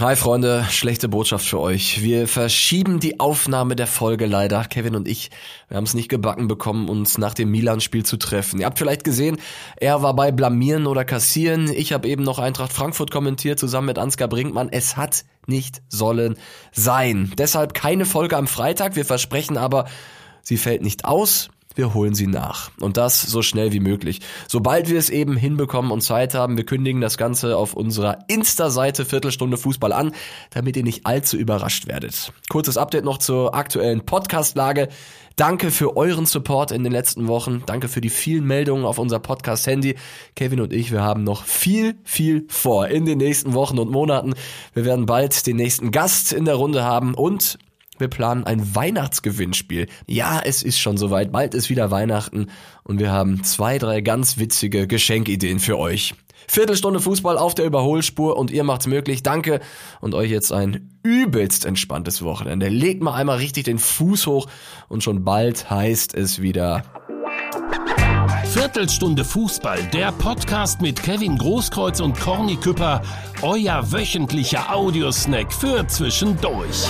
Hi Freunde, schlechte Botschaft für euch. Wir verschieben die Aufnahme der Folge leider. Kevin und ich, wir haben es nicht gebacken bekommen, uns nach dem Milan-Spiel zu treffen. Ihr habt vielleicht gesehen, er war bei Blamieren oder Kassieren. Ich habe eben noch Eintracht Frankfurt kommentiert, zusammen mit Ansgar Brinkmann. Es hat nicht sollen sein. Deshalb keine Folge am Freitag. Wir versprechen aber, sie fällt nicht aus wir holen sie nach. Und das so schnell wie möglich. Sobald wir es eben hinbekommen und Zeit haben, wir kündigen das Ganze auf unserer Insta-Seite Viertelstunde Fußball an, damit ihr nicht allzu überrascht werdet. Kurzes Update noch zur aktuellen Podcast-Lage. Danke für euren Support in den letzten Wochen. Danke für die vielen Meldungen auf unser Podcast-Handy. Kevin und ich, wir haben noch viel, viel vor in den nächsten Wochen und Monaten. Wir werden bald den nächsten Gast in der Runde haben und wir planen ein Weihnachtsgewinnspiel. Ja, es ist schon soweit. Bald ist wieder Weihnachten und wir haben zwei, drei ganz witzige Geschenkideen für euch. Viertelstunde Fußball auf der Überholspur und ihr macht's möglich. Danke und euch jetzt ein übelst entspanntes Wochenende. Legt mal einmal richtig den Fuß hoch und schon bald heißt es wieder Viertelstunde Fußball, der Podcast mit Kevin Großkreuz und Corny Küpper, euer wöchentlicher Audiosnack für zwischendurch.